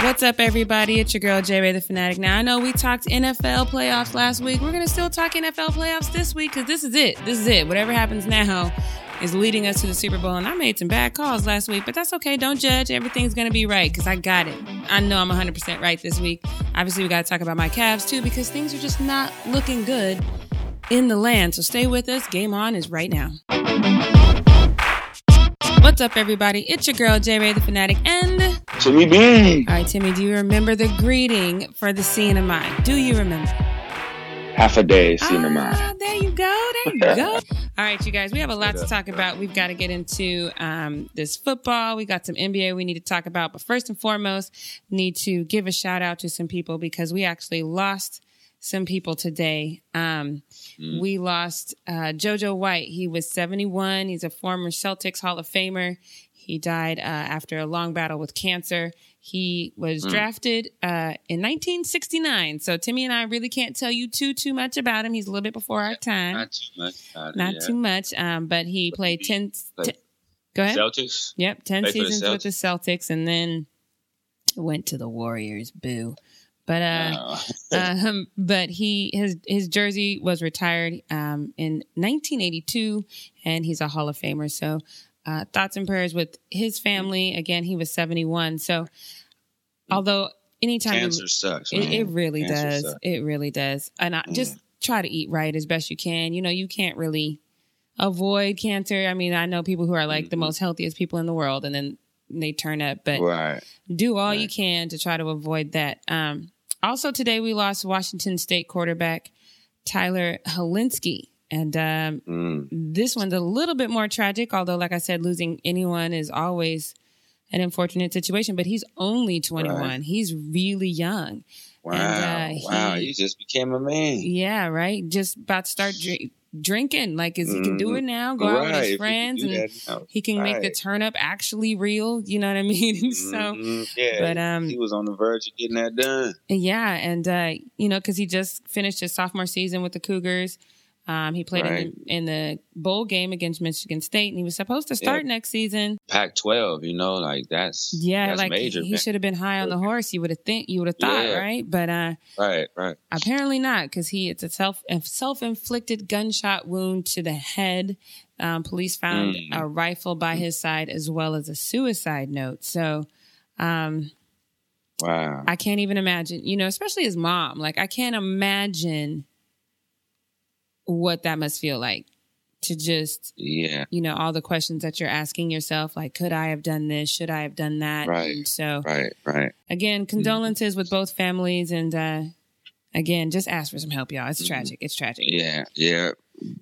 What's up, everybody? It's your girl, J Ray the Fanatic. Now, I know we talked NFL playoffs last week. We're going to still talk NFL playoffs this week because this is it. This is it. Whatever happens now is leading us to the Super Bowl. And I made some bad calls last week, but that's okay. Don't judge. Everything's going to be right because I got it. I know I'm 100% right this week. Obviously, we got to talk about my Cavs too because things are just not looking good in the land. So stay with us. Game on is right now. What's up, everybody? It's your girl, J Ray the Fanatic, and Timmy B. All right, Timmy, do you remember the greeting for the CNMI? Do you remember? Hafa adai, cinema. Ah, there you go. There you go. All right, you guys, we have a lot to talk about. We've got to get into um, this football. We got some NBA we need to talk about. But first and foremost, need to give a shout out to some people because we actually lost some people today. Um, Mm. We lost uh, JoJo White. He was 71. He's a former Celtics Hall of Famer. He died uh, after a long battle with cancer. He was Mm. drafted uh, in 1969. So Timmy and I really can't tell you too too much about him. He's a little bit before our time. Not too much. Not, too much. Um, but he played 10. Like- t- go ahead. Celtics. Yep, 10 Played for the seasons with the Celtics and then went to the Warriors. Boo. But uh, um, but he his his jersey was retired um, in 1982, and he's a Hall of Famer. So uh, thoughts and prayers with his family. Again, he was 71. So although anytime you- Cancer sucks. it, it really Cancer does, sucks. it really does, and I, just try to eat right as best you can. You know, you can't really avoid cancer. I mean, I know people who are like the Mhm. most healthiest people in the world, and then they turn up, but Right. do all you can to try to avoid that. Um, also today we lost Washington State quarterback Tyler Hilinski. And um, Mm. this one's a little bit more tragic, although, like I said, losing anyone is always an unfortunate situation. But he's only 21. Right. He's really young. Wow. And, uh, wow. he- He just became a man. Yeah, right. Just about to start dri- drinking. Like, is he can do it now? Go out with his friends, and now. he can make the turn up actually real. You know what I mean? so. Mhm, yeah. but, um, he was on the verge of getting that done. Yeah, and uh, you know, because he just finished his sophomore season with the Cougars. Um, he played Right. in, the, in the bowl game against Michigan State, and he was supposed to start next season. Pac-12. You know, like that's Yeah, that's like major. he man. should have been high on the horse. You would have think you would have thought, Yeah. right? But uh, Right. Right. apparently not, because he it's a self a self inflicted gunshot wound to the head. Um, police found Mm. a rifle by his side as well as a suicide note. So. Um, Wow. I can't even imagine, you know, especially his mom. Like, I can't imagine what that must feel like to just, yeah. you know, all the questions that you're asking yourself, like, could I have done this? Should I have done that? Right. And so, Right. Right. again, condolences with both families. And uh, again, just ask for some help, y'all. It's Mhm. tragic. It's tragic. Yeah. Yeah.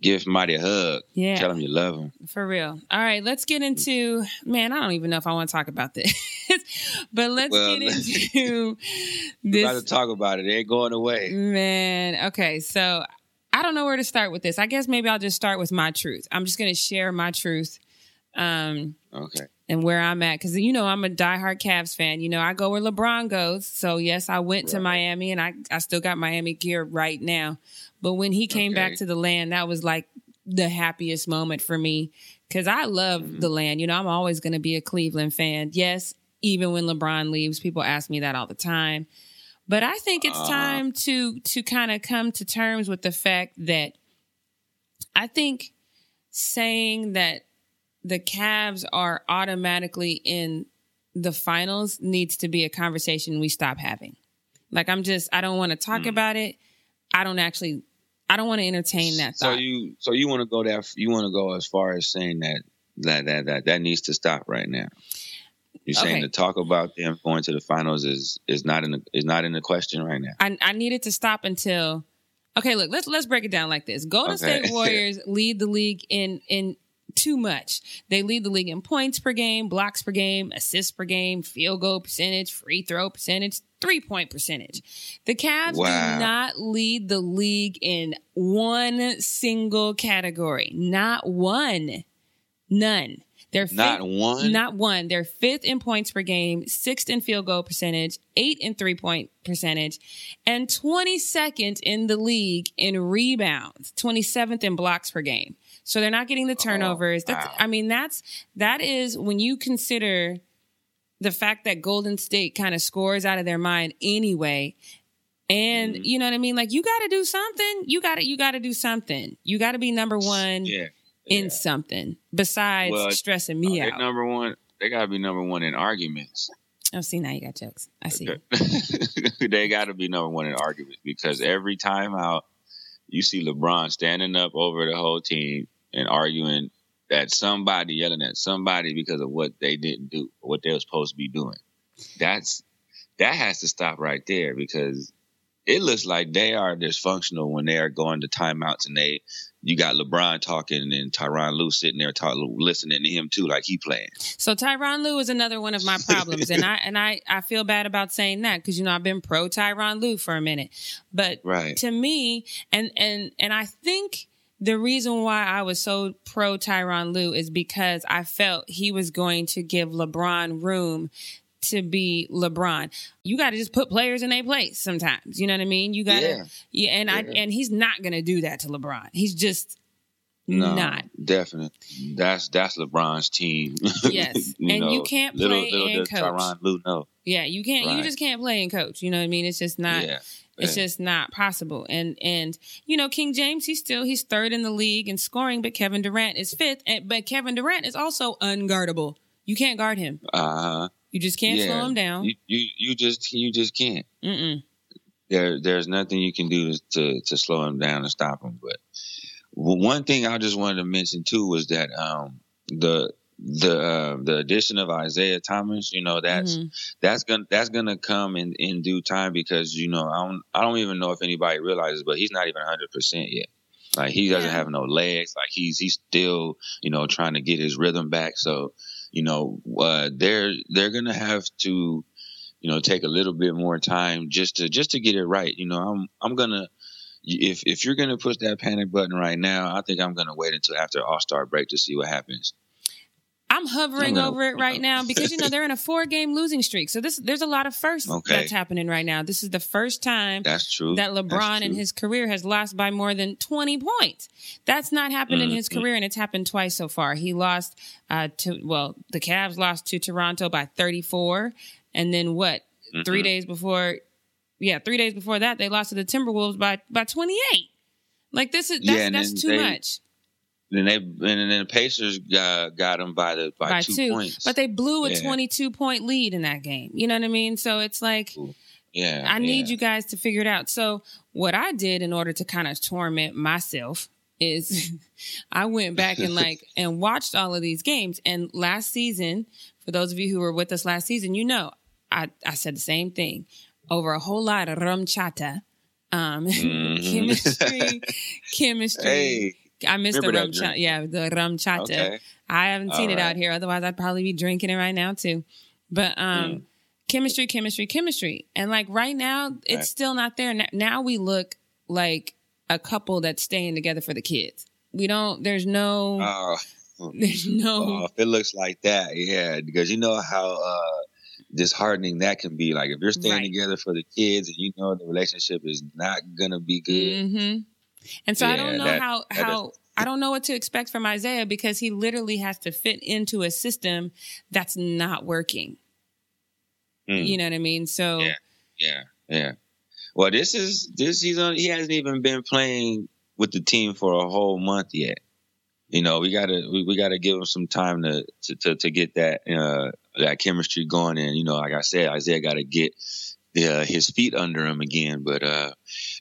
Give somebody a hug. Yeah. Tell them you love them. For real. All right, let's get into man. I don't even know if I want to talk about this, but let's Well, get into this to talk about it. It ain't going away. Man, okay. So I don't know where to start with this. I guess maybe I'll just start with my truth. I'm just going to share my truth um, Okay. and where I'm at. Because, you know, I'm a diehard Cavs fan. You know, I go where LeBron goes. So, yes, I went to Miami and I, I still got Miami gear right now. But when he came Okay. back to the land, that was like the happiest moment for me. Because I love Mhm. the land. You know, I'm always going to be a Cleveland fan. Yes, even when LeBron leaves, people ask me that all the time. But I think it's Uh-huh. time to to kind of come to terms with the fact that I think saying that the Cavs are automatically in the finals needs to be a conversation we stop having. Like I'm just I don't want to talk Mm. about it. I don't actually I don't want to entertain that So thought. you so you want to go that you want to go as far as saying that that that that that needs to stop right now. You're saying Okay. to talk about them going to the finals is is not in the, is not in the question right now. I, I needed to stop until okay look let's let's break it down like this golden Okay. state warriors lead the league in in too much they lead the league in points per game blocks per game assists per game field goal percentage free throw percentage three point percentage the Cavs Wow. do not lead the league in one single category not one none they're Not one. not one. They're fifth in points per game, sixth in field goal percentage, eighth in three point percentage, and 22nd in the league in rebounds, 27th in blocks per game. So they're not getting the turnovers. That's, wow. I mean, that's, that is when you consider the fact that Golden State kind of scores out of their mind anyway. And Mhm. you know what I mean? Like you got to do something. You got to you got to do something. You got to be number 1 Yeah. In yeah. something besides Well, stressing uh, me They're out. number one. They gotta be number one in arguments. oh, see now you got jokes. I see. they got to be number one in arguments because every time out, you see LeBron standing up over the whole team and arguing at somebody, yelling at somebody because of what they didn't do, what they were supposed to be doing. That's that has to stop right there because it looks like they are dysfunctional when they are going to timeouts and they you got LeBron talking and Tyronn Lue sitting there talking, listening to him too, like he playing. So Tyronn Lue is another one of my problems, and I and I I feel bad about saying that because you know I've been pro Tyronn Lue for a minute, but Right. to me, and and and I think the reason why I was so pro Tyronn Lue is because I felt he was going to give LeBron room to be LeBron. You got to just put players in their place sometimes. You know what I mean? You got to Yeah. yeah, and I and he's not going to do that to LeBron. He's just No, not. definitely. That's that's LeBron's team. Yes. And you can't play little and coach. Tyronn Lue know. Yeah, you can't. You just can't play and coach. You know what I mean? It's just not. yeah, It's just not possible. And and you know, King James, he's still he's third in the league in scoring, but Kevin Durant is fifth. And, but Kevin Durant is also unguardable. You can't guard him. uh You just can't yeah. slow him down. You, you you just you just can't. Mm-mm. There there's nothing you can do to to, to slow him down and stop him. But one thing I just wanted to mention too was that um the the uh, the addition of Isaiah Thomas, you know, that's Mhm. that's gonna that's gonna come in in due time because you know I don't I don't even know if anybody realizes, but he's not even hundred percent yet. Like he doesn't Yeah. have no legs. Like he's he's still you know trying to get his rhythm back. So you know uh, they're they're gonna have to you know take a little bit more time just to just to get it right. You know I'm I'm gonna if if you're gonna push that panic button right now, I think I'm gonna wait until after All Star break to see what happens. I'm hovering over it right now because you know they're in a four game losing streak. So this there's a lot of firsts Okay. that's happening right now. This is the first time That's true. that LeBron in his career has lost by more than 20 points. That's not happened in his Mhm. career, and it's happened twice so far. He lost uh, to, well, the Cavs lost to Toronto by 34. And then what? Three Mhm. days before, yeah, three days before that, they lost to the Timberwolves by, by 28. Like, this is, that's, Yeah, that's too they- much. Then they and then the Pacers got got them by the by, By two, two. points. But they blew a Yeah. 22 point lead in that game. You know what I mean? So it's like, yeah, I need yeah. you guys to figure it out. So what I did in order to kind of torment myself is I went back and like and watched all of these games. And last season, for those of you who were with us last season, you know, I, I said the same thing over a whole lot of RumChata. Um, Mhm. chemistry, chemistry. Hey, I missed the RumChata. Yeah, the RumChata. okay. I haven't seen All it out here. Otherwise, I'd probably be drinking it right now too. But um, Mm. chemistry, chemistry, chemistry, and like right now, it's Right. still not there. Now we look like a couple that's staying together for the kids. We don't. There's no. Oh, there's no. if it looks like that, yeah, because you know how uh, disheartening that can be. Like if you're staying Right. together for the kids and you know the relationship is not gonna be good. hmm And so I don't know that- how that how I don't know what to expect from Isaiah because he literally has to fit into a system that's not working. Mm. You know what I mean? So Yeah. Yeah, yeah. Well, this is this he's on. He hasn't even been playing with the team for a whole month yet. You know, we gotta we, we gotta give him some time to to to, to get that uh, that chemistry going. And you know, like I said, Isaiah got to get uh, his feet under him again. But uh,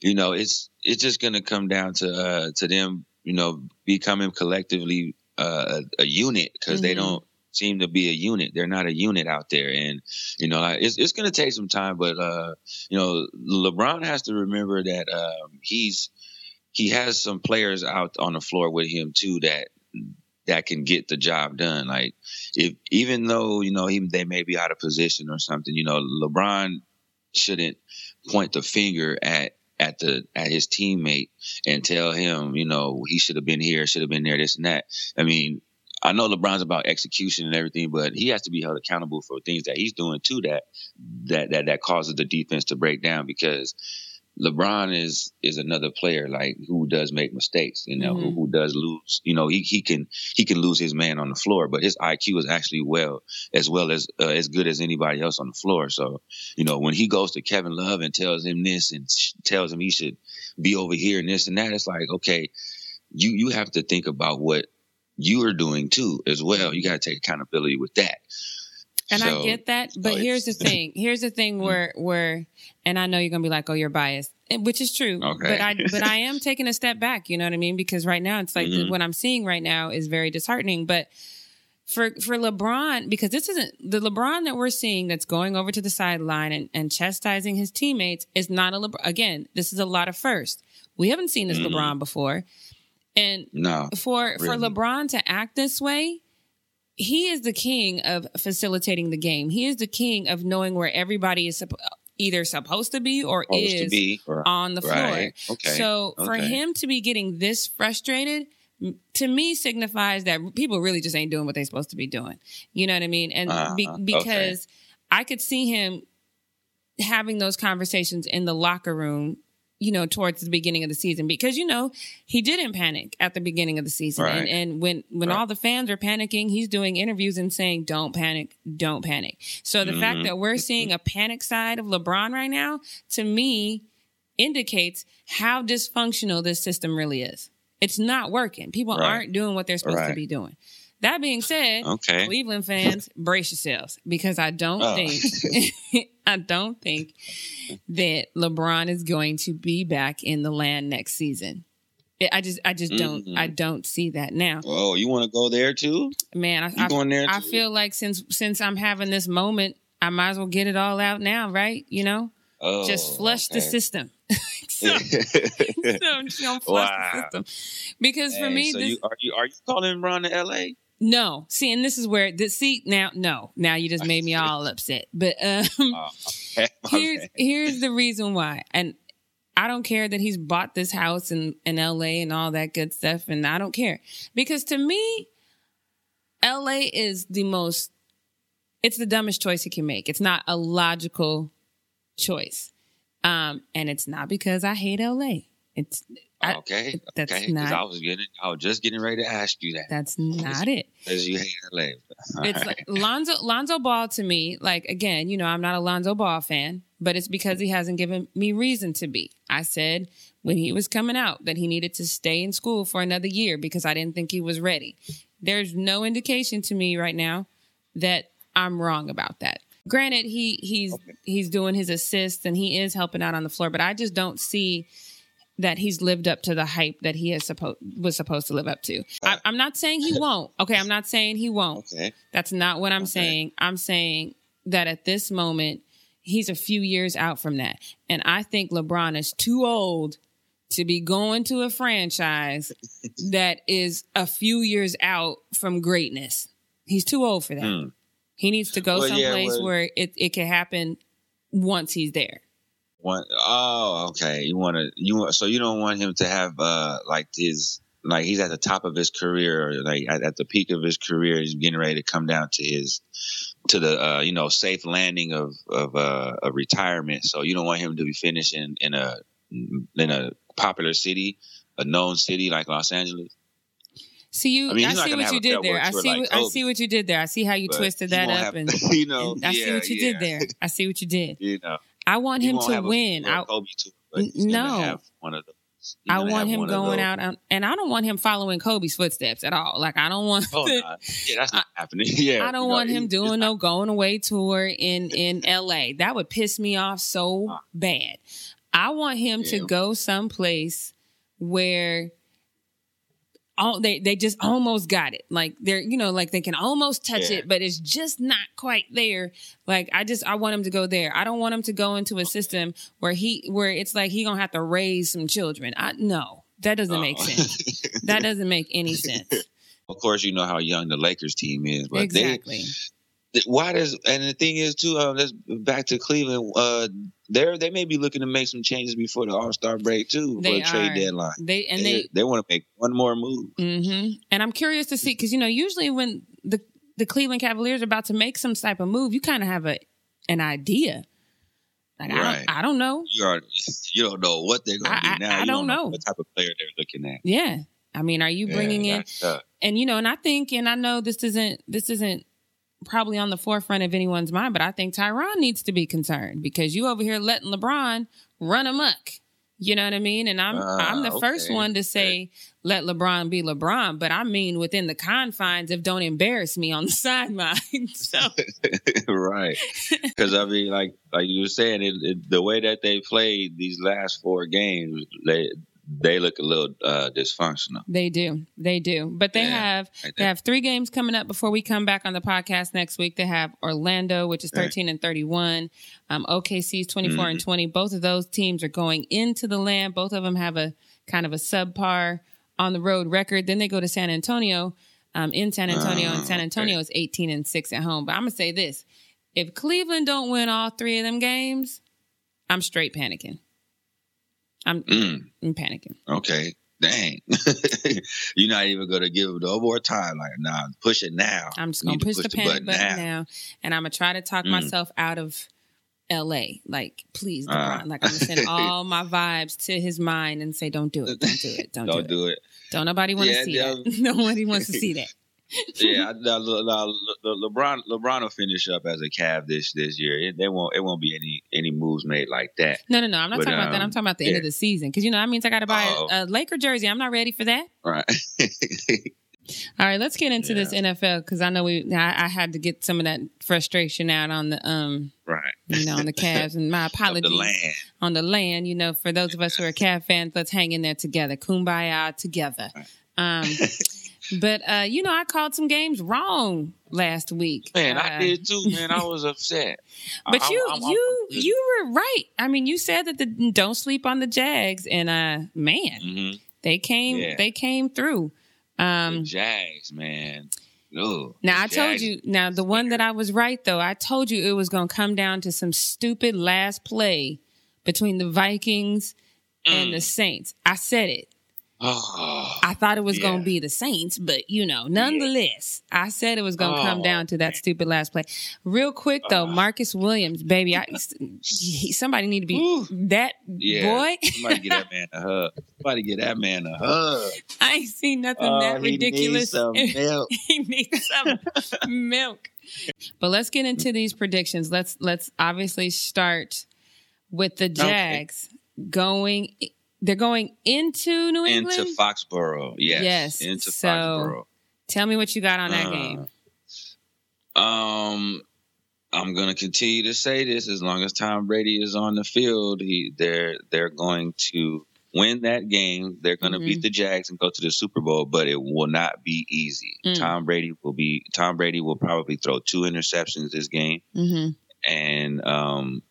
you know, it's it's just gonna come down to uh, to them, you know, becoming collectively uh, a, a unit because they Mhm. don't seem to be a unit. They're not a unit out there, and you know, it's it's gonna take some time. But uh, you know, LeBron has to remember that um, he's he has some players out on the floor with him too that that can get the job done. Like if even though you know he, they may be out of position or something, you know, LeBron shouldn't point the finger at at the at his teammate and tell him, you know, he should have been here, should have been there, this and that. I mean, I know LeBron's about execution and everything, but he has to be held accountable for things that he's doing too that that that, that causes the defense to break down because LeBron is is another player like who does make mistakes, you know, Mhm. who, who does lose. You know, he he can he can lose his man on the floor, but his IQ is actually well as well as uh, as good as anybody else on the floor. So, you know, when he goes to Kevin Love and tells him this and sh- tells him he should be over here and this and that, it's like, okay, you you have to think about what you are doing too as well. You got to take accountability with that. And I get that, but so here's the thing. Here's the thing where where and I know you're gonna be like, oh, you're biased, which is true. Okay. But I but I am taking a step back. You know what I mean? Because right now it's like Mhm. what I'm seeing right now is very disheartening. But for for LeBron, because this isn't the LeBron that we're seeing that's going over to the sideline and, and chastising his teammates is not a LeBron. Again, this is a lot of first. We haven't seen this Mhm. LeBron before, and No, for for LeBron to act this way, he is the king of facilitating the game. He is the king of knowing where everybody is either supposed to be or supposed is to be or, on the floor. right. Okay. So for Okay. him to be getting this frustrated to me signifies that people really just ain't doing what they're supposed to be doing. You know what I mean? And Uh-huh. because I could see him having those conversations in the locker room, you know, towards the beginning of the season because you know he didn't panic at the beginning of the season, Right. and, and when when Right. all the fans are panicking, he's doing interviews and saying, "Don't panic, don't panic." So the fact Mhm. that we're seeing a panic side of LeBron right now, to me, indicates how dysfunctional this system really is. It's not working. People Right. aren't doing what they're supposed to be doing. That being said, Okay. Cleveland fans, brace yourselves because I don't Oh. think I don't think that LeBron is going to be back in the land next season. I- I just I just don't Mhm. I don't see that now. Oh, you want to go there too? Man, I, I, going there? I too? feel like since since I'm having this moment, I might as well get it all out now, right? You know? Oh, just flush the system. so, so flush Wow. the system. Because for me, so this you, are you are you calling Ron to L.A.? No. See, and this is where the see now no. Now you just made me all upset. But um Oh, okay. here's here's the reason why. And I don't care that he's bought this house in, in LA and all that good stuff. And I don't care. Because to me, LA is the most it's the dumbest choice he can make. It's not a logical choice. Um, and it's not because I hate LA. It's okay. that's okay. 'Cause not- I was getting, I was just getting ready to ask you that. that's not it. Because you hate L.A. All It's right. like Lonzo Lonzo Ball to me, like again, you know, I'm not a Lonzo Ball fan, but it's because he hasn't given me reason to be. I said when he was coming out that he needed to stay in school for another year because I didn't think he was ready. There's no indication to me right now that I'm wrong about that. Granted, he he's he's doing his assists and he is helping out on the floor, but I just don't see that he's lived up to the hype that he is supposed was supposed to live up to. I, I'm not saying he won't. Okay, I'm not saying he won't. okay. That's not what I'm Okay. saying. I'm saying that at this moment, he's a few years out from that. And I think LeBron is too old to be going to a franchise that is a few years out from greatness. He's too old for that. Hmm. He needs to go Well, yeah, someplace well- where it, it can happen once he's there. One, oh, okay. You want to, you want, so you don't want him to have, uh, like his, like he's at the top of his career, or like at, at the peak of his career, he's getting ready to come down to his, to the, uh, you know, safe landing of, of, uh, a retirement. So you don't want him to be finishing in a, in a popular city, a known city like Los Angeles. See you. I I, mean, not see what you did there. I see. like what, I see what you did there. I see how you twisted that up, and, you know, and I see what you yeah. did there. I see what you did. You know, I want him to a win. I, Kobe tour, but he's No. have one of those. I want him going out, on, and I don't want him following Kobe's footsteps at all. Like I don't want. Oh, to- nah. yeah, that's not happening. Yeah, I don't you know, want him doing no going away tour in in L.A. That would piss me off so bad. I want him to go someplace where. Oh, they they just almost got it. Like they're you know like they can almost touch Yeah. it, but it's just not quite there. Like I just I want him to go there. I don't want him to go into a system where he where it's like he gonna have to raise some children. I no, that doesn't make Uh-uh. sense. That doesn't make any sense. of course, you know how young the Lakers team is, but exactly. Why does and the thing is too. Uh, let's back to Cleveland. Uh, they they may be looking to make some changes before the All Star break too, for the trade deadline. They and they they they want to make one more move. mm-hmm. And I'm curious to see because you know usually when the the Cleveland Cavaliers are about to make some type of move, you kind of have a an idea Like right. I, don't, I don't know. You are you don't know what they're going to do now. I, I don't, don't know. know what type of player they're looking at. Yeah, I mean, are you bringing yeah, in? And you know, and I think, and I know this isn't this isn't probably on the forefront of anyone's mind, but I think Tyronn needs to be concerned because you over here letting LeBron run amok. You know what I mean? And I'm uh, I'm the okay. first one to say let LeBron be LeBron, but I mean within the confines of don't embarrass me on the sideline. so right, because I mean, like like you were saying, it, it, the way that they played these last four games, they they look a little uh, dysfunctional. They do, they do. But they yeah, have they have three games coming up before we come back on the podcast next week. They have Orlando, which is thirteen right. and thirty one. Um, OKC is twenty four mm-hmm. and twenty. Both of those teams are going into the land. Both of them have a kind of a subpar on the road record. Then they go to San Antonio, um, in San Antonio, and San ah, Antonio okay. is eighteen and six at home. But I'm gonna say this: if Cleveland don't win all three of them games, I'm straight panicking. I'm, mm. I'm panicking. Okay. Dang. You're not even gonna give it no more time. Like, nah, push it now. I'm just gonna push, push, the panic button, button now. now. And I'm gonna try to talk mm. myself out of LA. Like, please, LeBron. Uh. Like, I'm gonna send all my vibes to his mind and say, "Don't do it. Don't do it. Don't, don't do, it. do, it. Don't nobody want to yeah, see that. Nobody wants to see that." Yeah, no, no, Le, LeBron LeBron will finish up as a Cav this this year. It, there won't it won't be any any moves made like that. No, no, no. I'm not but, talking um, about that. I'm um, talking about the yeah. end of the season because you know that means I got to buy oh. a, a, Laker jersey. I'm not ready for that. Right. All right, let's get into yeah. this NFL because I know we I, I, had to get some of that frustration out on the um right you know on the Cavs and my apologies the land. on the land. You know, for those of us who are Cav fans, let's hang in there together, kumbaya together. Right. Um, But uh, you know, I called some games wrong last week. Man, uh, I did too. Man, I was upset. But I, you, I'm, I'm, you, I'm, you were right. I mean, you said that the don't sleep on the Jags, and uh, man, mm-hmm. they came, yeah. they came through. Um, the Jags, man. Ooh, now I told you. Now the one that I was right though, I told you it was going to come down to some stupid last play between the Vikings mm. and the Saints. I said it. Oh, I thought it was yeah. going to be the Saints, but you know, nonetheless, yeah. I said it was going to oh, come down to that man. stupid last play. Real quick though, uh, Marcus Williams, baby, I, he, somebody need to be whew. that yeah, boy. somebody get that man a hug. Somebody get that man a hug. I ain't seen nothing oh, that ridiculous. He needs some milk. he needs some milk. But let's get into these predictions. Let's let's obviously start with the Jags okay. going they're going into New England? Into Foxborough, yes. Yes. Into so, Foxborough. Tell me what you got on that uh, game. Um, I'm going to continue to say this as long as Tom Brady is on the field. He, they're they're going to win that game. They're going to mm-hmm. beat the Jags and go to the Super Bowl, but it will not be easy. Mm. Tom Brady will be Tom Brady will probably throw two interceptions this game, mm-hmm. and um,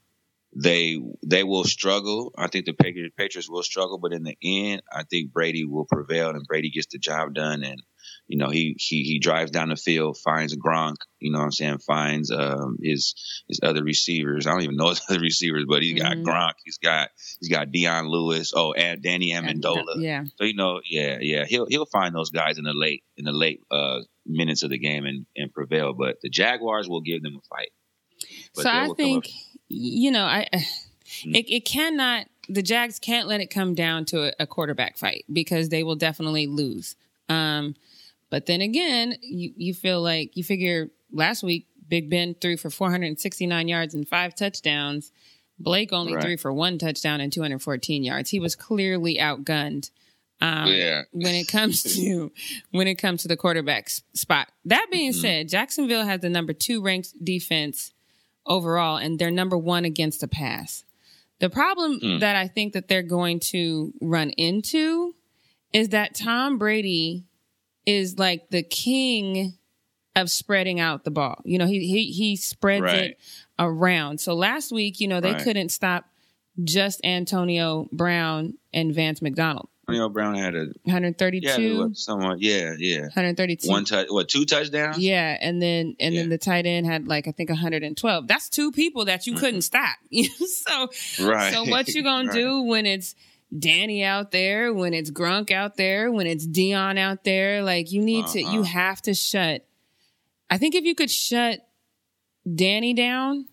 they they will struggle. I think the Patriots, will struggle, but in the end, I think Brady will prevail, and Brady gets the job done. And you know, he he he drives down the field, finds Gronk. You know, what I'm saying, finds um, his his other receivers. I don't even know his other receivers, but he's got mm-hmm. Gronk. He's got he's got Dion Lewis. Oh, and Danny Amendola. Yeah. So you know, yeah, yeah, he'll he'll find those guys in the late in the late uh, minutes of the game and and prevail. But the Jaguars will give them a fight. But so I think you know, I mm. it, it cannot the Jags can't let it come down to a, a quarterback fight because they will definitely lose. Um, but then again, you, you feel like you figure last week Big Ben threw for 469 yards and five touchdowns. Blake only right. threw for one touchdown and 214 yards. He was clearly outgunned. Um, yeah. when it comes to when it comes to the quarterback spot. That being mm-hmm. said, Jacksonville has the number two ranked defense overall, and they're number one against the pass. The problem mm. that I think that they're going to run into is that Tom Brady is like the king of spreading out the ball. You know, he he he spreads right. it around. So last week, you know, they right. couldn't stop just Antonio Brown and Vance McDonald. Antonio Brown had a 132. Yeah, somewhat. Yeah, yeah. 132. One touch. What? Two touchdowns. Yeah, and then and yeah. then the tight end had like I think 112. That's two people that you mm-hmm. couldn't stop. so right. So what you gonna right. do when it's Danny out there, when it's Gronk out there, when it's Dion out there? Like you need uh-huh. to. You uh-huh. have to shut. I think if you could shut Danny down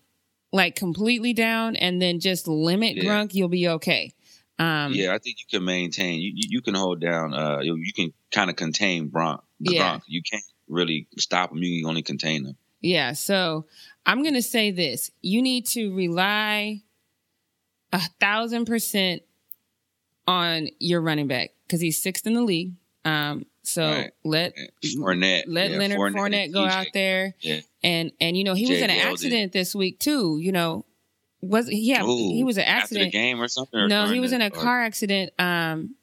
like completely down and then just limit Yeah. Gronk, you'll be okay. Um, yeah, I think you can maintain. You you, you can hold down. Uh, you, you can kind of contain Gronk. Yeah. Gronk. You can't really stop him. You can only contain him. Yeah, so I'm going to say this. You need to rely a thousand percent on your running back because he's sixth in the league. Um, so Right. let Fournette. let yeah, Leonard Fournette, and go out there, Yeah. and and you know he was in an Yeldon. accident this week too. You know, was yeah Ooh, he was an after the accident. game or something. or No, he was in a or- car accident. Um,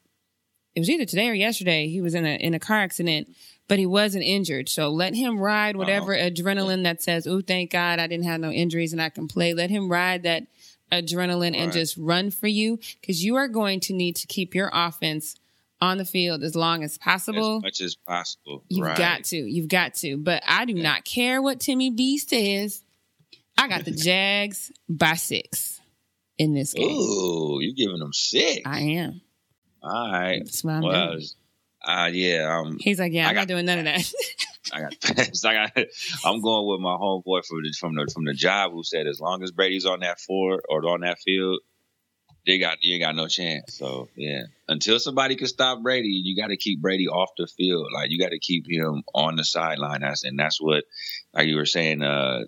it was either today or yesterday. He was in a in a car accident, but he wasn't injured. So let him ride whatever adrenaline that says, "Oh, thank God, I didn't have no injuries and I can play." Let him ride that adrenaline and Right. just run for you because you are going to need to keep your offense on the field as long as possible. as much as possible. You've right. got to. You've got to. But I do not care what Timmy B says. I got the Jags by six in this game. Ooh, you giving them six? I am. All right. That's what I'm Well, doing. uh, yeah. Um, He's like, yeah, I I'm not got- doing none of that. I got. I got. I'm going with my homeboy from the from the from the job who said as long as Brady's on that floor or on that field, they got you ain't got no chance. So yeah, until somebody can stop Brady, you got to keep Brady off the field. Like you got to keep him on the sideline. That's and that's what, like you were saying, uh,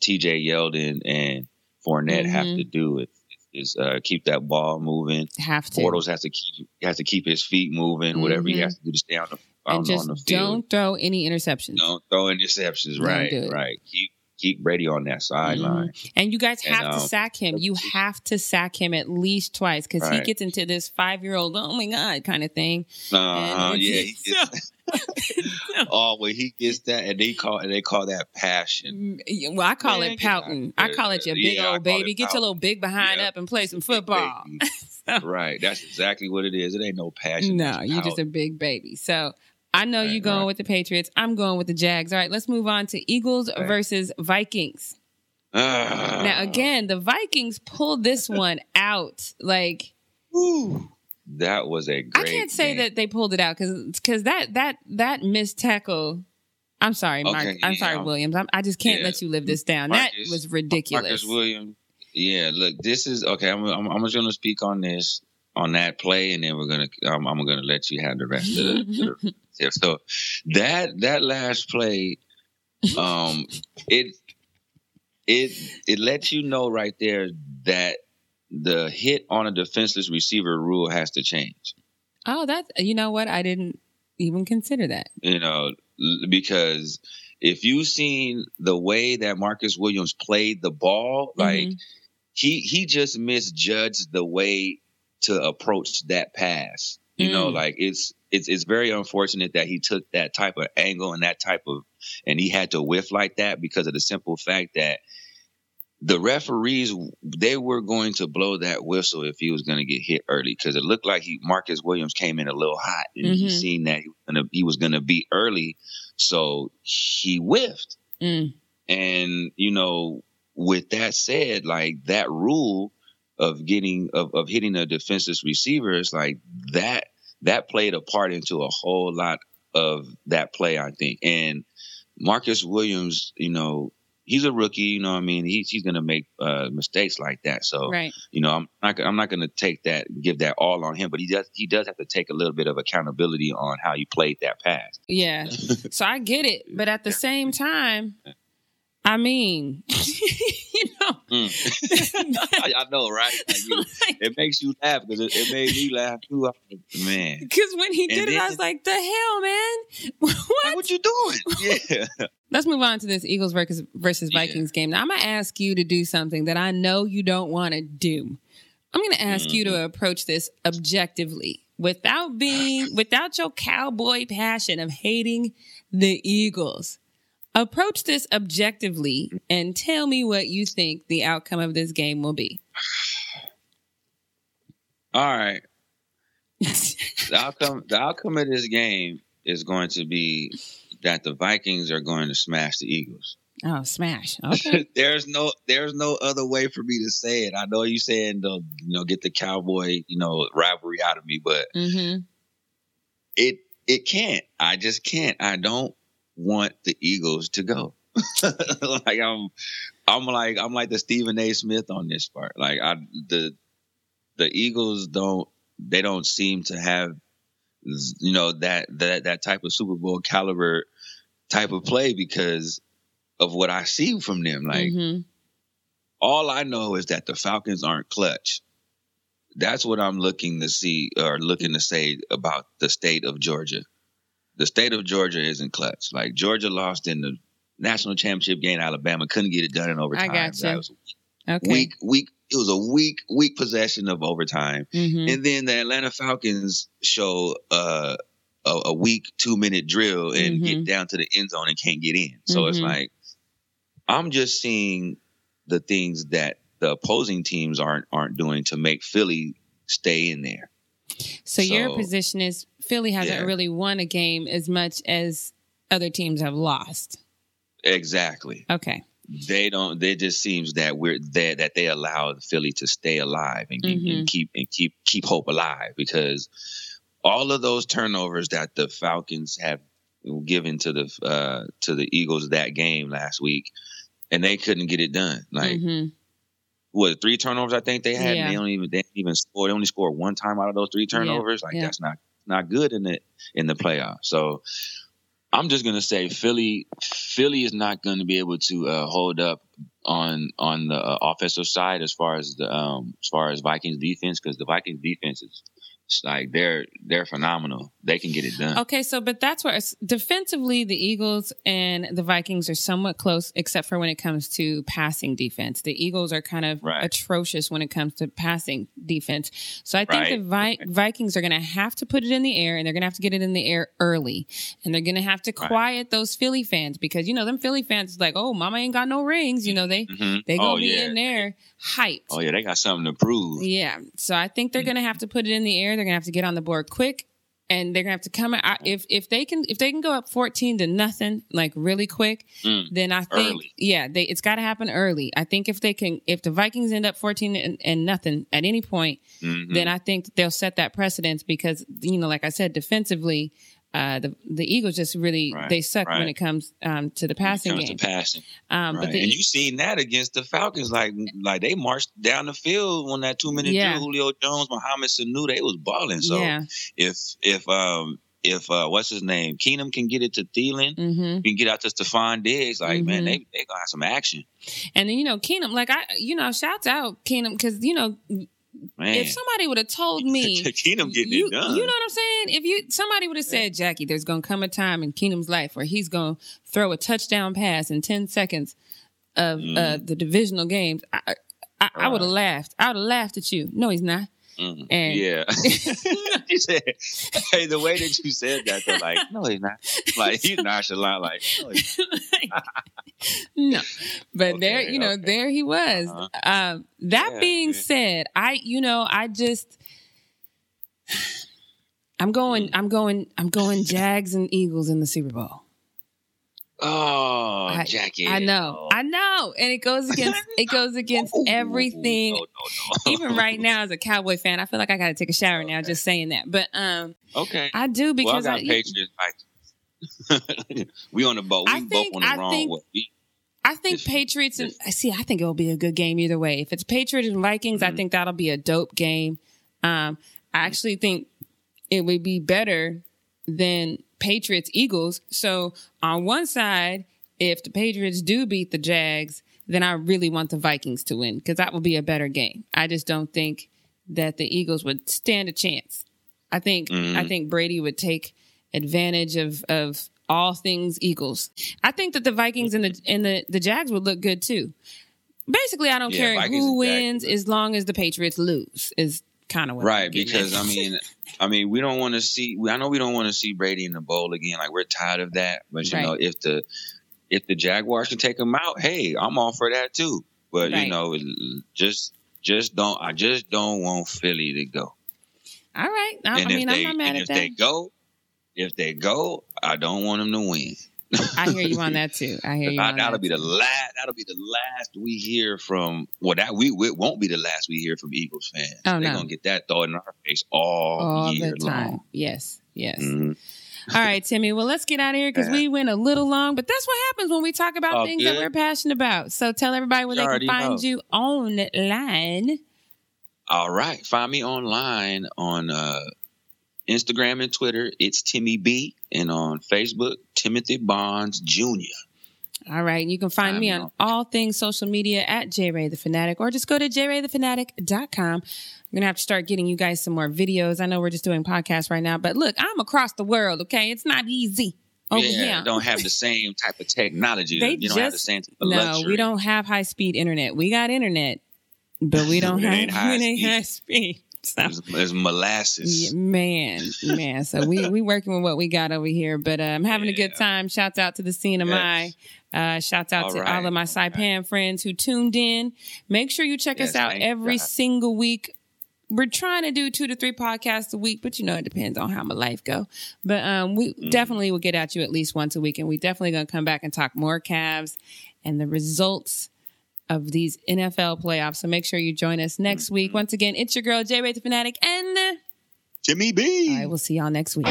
T.J. Yeldon and Fournette have Mhm. to do it. Is uh, keep that ball moving. Have to. Bortles has to keep has to keep his feet moving. Whatever he has to do to stay on the and on, just on the field. don't throw any interceptions. Don't throw interceptions. Don't Right, do right. Keep keep Brady on that sideline. And you guys And, have to um, sack him. You have to sack him at least twice because he gets into this five year old, oh my God, kind of thing. Uh-huh, yeah, he gets, oh, when he gets that, and they call and they call that passion. Mm, Well, I call Man, it get pouting. of I call it your big Yeah, old baby. Get your little big behind Yep. up and play some football. baby. right, that's exactly what it is. It ain't no passion. No, you're just a big baby. So I know Right, you're going right. with the Patriots. I'm going with the Jags. All right, let's move on to Eagles Right. versus Vikings. Ah. Now, again, the Vikings pulled this one out. Like, Whew. That was a I can't say game. that they pulled it out because because that that that missed tackle. I'm sorry, Mark. Okay, I'm yeah, sorry, um, Williams. I'm, I just can't yeah. let you live this down. Marcus- that was ridiculous. Marcus Williams. Yeah, look, this is okay. I'm I'm, I'm just gonna speak on this on that play, and then we're gonna I'm, I'm gonna let you have the rest of the. the yeah, so that that last play, um, it it it lets you know right there that the hit on a defenseless receiver rule has to change. oh, that's you know what? I didn't even consider that. you know, because if you've seen the way that Marcus Williams played the ball, like Mhm. he he just misjudged the way to approach that pass. You know, Mm. like it's it's it's very unfortunate that he took that type of angle and that type of and he had to whiff like that because of the simple fact that the referees they were going to blow that whistle if he was going to get hit early because it looked like he Marcus Williams came in a little hot and he Mhm. seen that he was gonna he was going to be early, so he whiffed. Mm. And you know, with that said, like that rule of getting of, of hitting a defenseless receiver is like that that played a part into a whole lot of that play, I think. And Marcus Williams, you know, he's a rookie. You know, what I mean, he's he's gonna make uh, mistakes like that. So Right. you know, I'm not I'm not gonna take that give that all on him, but he does he does have to take a little bit of accountability on how he played that pass. Yeah. so I get it, but at the same time, I mean, you know, Mm. I, I know, right? Like, you- it makes you laugh because it, it made me laugh too. I Man, because when he And did it, I was like, the hell, man. like, what? what you doing? Yeah, Let's move on to this Eagles versus versus Yeah. Vikings game. Now I'm gonna ask you to do something that I know you don't want to do. I'm gonna ask you Mm-hmm. to approach this objectively, without being without your cowboy passion of hating the Eagles. Approach this objectively and tell me what you think the outcome of this game will be. all right. The outcome the outcome of this game is going to be that the Vikings are going to smash the Eagles. oh, smash! Okay, there's no there's no other way for me to say it. I know you saying the you know get the cowboy you know rivalry out of me, but mm-hmm. it it can't. I just can't. I don't want the Eagles to go. like I'm I'm like I'm like the Stephen A. Smith on this part. Like I the the Eagles don't they don't seem to have you know that that that type of Super Bowl caliber type of play because of what I see from them. Like mm-hmm. all I know is that the Falcons aren't clutch. That's what I'm looking to see or looking to say about the state of Georgia. The state of Georgia isn't clutch. Like Georgia lost in the national championship game. Alabama couldn't get it done in overtime. I got you. Okay. Weak, weak. It was a weak, weak possession of overtime, mm-hmm. and then the Atlanta Falcons show uh, a, a, weak two minute drill and mm-hmm. get down to the end zone and can't get in. So mm-hmm. it's like I'm just seeing the things that the opposing teams aren't aren't doing to make Philly stay in there. So, so your position is Philly hasn't yeah. really won a game as much as other teams have lost. Exactly. Okay. They don't. It just seems that we're there that they allow Philly to stay alive and, mm-hmm. and keep and keep keep hope alive because all of those turnovers that the Falcons have given to the uh, to the Eagles that game last week, and they couldn't get it done. Like mm-hmm. what three turnovers I think they had. Yeah. they don't even they even score. They only scored one time out of those three turnovers. Yeah. Like yeah. that's not not good in it in the playoffs. So I'm just gonna say Philly. Philly is not going to be able to uh, hold up on on the uh, offensive side as far as the um, as far as Vikings defense because the Vikings defense is like they're they're phenomenal. They can get it done. Okay, so but that's where defensively the Eagles and the Vikings are somewhat close, except for when it comes to passing defense. The Eagles are kind of right. atrocious when it comes to passing defense. So I think right. the Vi- Vikings are going to have to put it in the air, and they're going to have to get it in the air early, and they're going to have to right. quiet those Philly fans because you know them Philly fans like, oh, Mama ain't got no rings. You know they mm-hmm. they gonna oh, be yeah. in there hyped. Oh yeah, they got something to prove. Yeah, so I think they're mm-hmm. going to have to put it in the air they're gonna have to get on the board quick, and they're gonna have to come out. If if they can if they can go up fourteen to nothing like really quick, mm, then I think early. yeah, they it's got to happen early. I think if they can if the Vikings end up fourteen and, and nothing at any point, mm-hmm. then I think they'll set that precedence because you know, like I said, defensively uh, the the Eagles just really right, they suck right. when it comes um, to the passing game. To passing, um, right. but the, and you seen that against the Falcons, like like they marched down the field on that two minute yeah. drill. Julio Jones, Mohamed Sanu, they was balling. So yeah. if if um if uh, what's his name Keenum can get it to Thielen, mm-hmm. can get out to Stefon Diggs, like mm-hmm. man, they they gonna have some action. And then you know Keenum, like I, you know, shouts out Keenum because you know Man. If somebody would have told me Keenum getting you, it done, you know what I'm saying? If you somebody would have said, Jackie, there's gonna come a time in Keenum's life where he's gonna throw a touchdown pass in ten seconds of mm. uh, the divisional games, I, I, I would have laughed. I would have laughed at you. No, he's not. Mm, and yeah, you said, "Hey, the way that you said that, they're like, no, he's not. Like he's nonchalant, like, no, not. no. But okay, there, you know, okay. there he was. Uh-huh. Um, that yeah, being said, I, you know, I just, I'm going, mm. I'm going, I'm going Jags and Eagles in the Super Bowl. Oh, I, Jackie. I know. I know. And it goes against it goes against everything. No, no, no. Even right now as a Cowboy fan, I feel like I got to take a shower okay. now just saying that. But um Okay. I do because well, I got I, Patriots we on the boat. We I think, both on the I wrong think, way. I think Patriots and I see. I think it'll be a good game either way. If it's Patriots and Vikings, mm-hmm. I think that'll be a dope game. Um, I actually think it would be better than Patriots Eagles. So on one side, if the Patriots do beat the Jags, then I really want the Vikings to win because that will be a better game. I just don't think that the Eagles would stand a chance. I think mm-hmm. I think Brady would take advantage of of all things Eagles. I think that the Vikings and the and the, the Jags would look good too. Basically, I don't yeah, care Vikings who wins as long as the Patriots lose. Is kind of right because I mean, I mean, we don't want to see. I know we don't want to see Brady in the bowl again. Like we're tired of that. But you right. know, if the if the Jaguars can take him out, hey, I'm all for that too. But right. you know, just just don't. I just don't want Philly to go. All right. I, and I mean, they, I'm not mad at if that. they go, if they go, I don't want them to win. I hear you on that too. I hear you. that'll that be too. the last. That'll be the last we hear from. Well, that we it won't be the last we hear from Eagles fans. Oh, They're no. gonna get that thought in our face all, all year the time. long. Yes, yes. Mm-hmm. All right, Timmy. Well, let's get out of here because we went a little long, but that's what happens when we talk about All things that we're passionate about. So tell everybody where You they can find know. you online. All right. Find me online on uh, Instagram and Twitter. It's Timmy B. And on Facebook, Timothy Bonds Jr. All right. You can find Find me on all things social media at JRay the Fanatic or just go to jraythefanatic.com. I'm going to have to start getting you guys some more videos. I know we're just doing podcasts right now, but look, I'm across the world, okay? It's not easy over yeah, here. don't have the same type of technology. They you don't have the just- same type of no, luxury. we don't have high speed internet. We got internet, but we don't have high speed. high speed. So, It's, it's molasses. yeah, man, man. So we we working with what we got over here, but uh, I'm having a good time. Shouts out to the scene CNMI. Uh, shouts out All to right. all of my Saipan friends who tuned in. Make sure you check us out every God. single week. We're trying to do two to three podcasts a week, but you know it depends on how my life go. But um, we Mm. definitely will get at you at least once a week, and we definitely gonna come back and talk more Cavs and the results of these NFL playoffs. So make sure you join us next mm-hmm. week. Once again, it's your girl, J Ray the Fanatic, and Jimmy B. I we'll see y'all next week.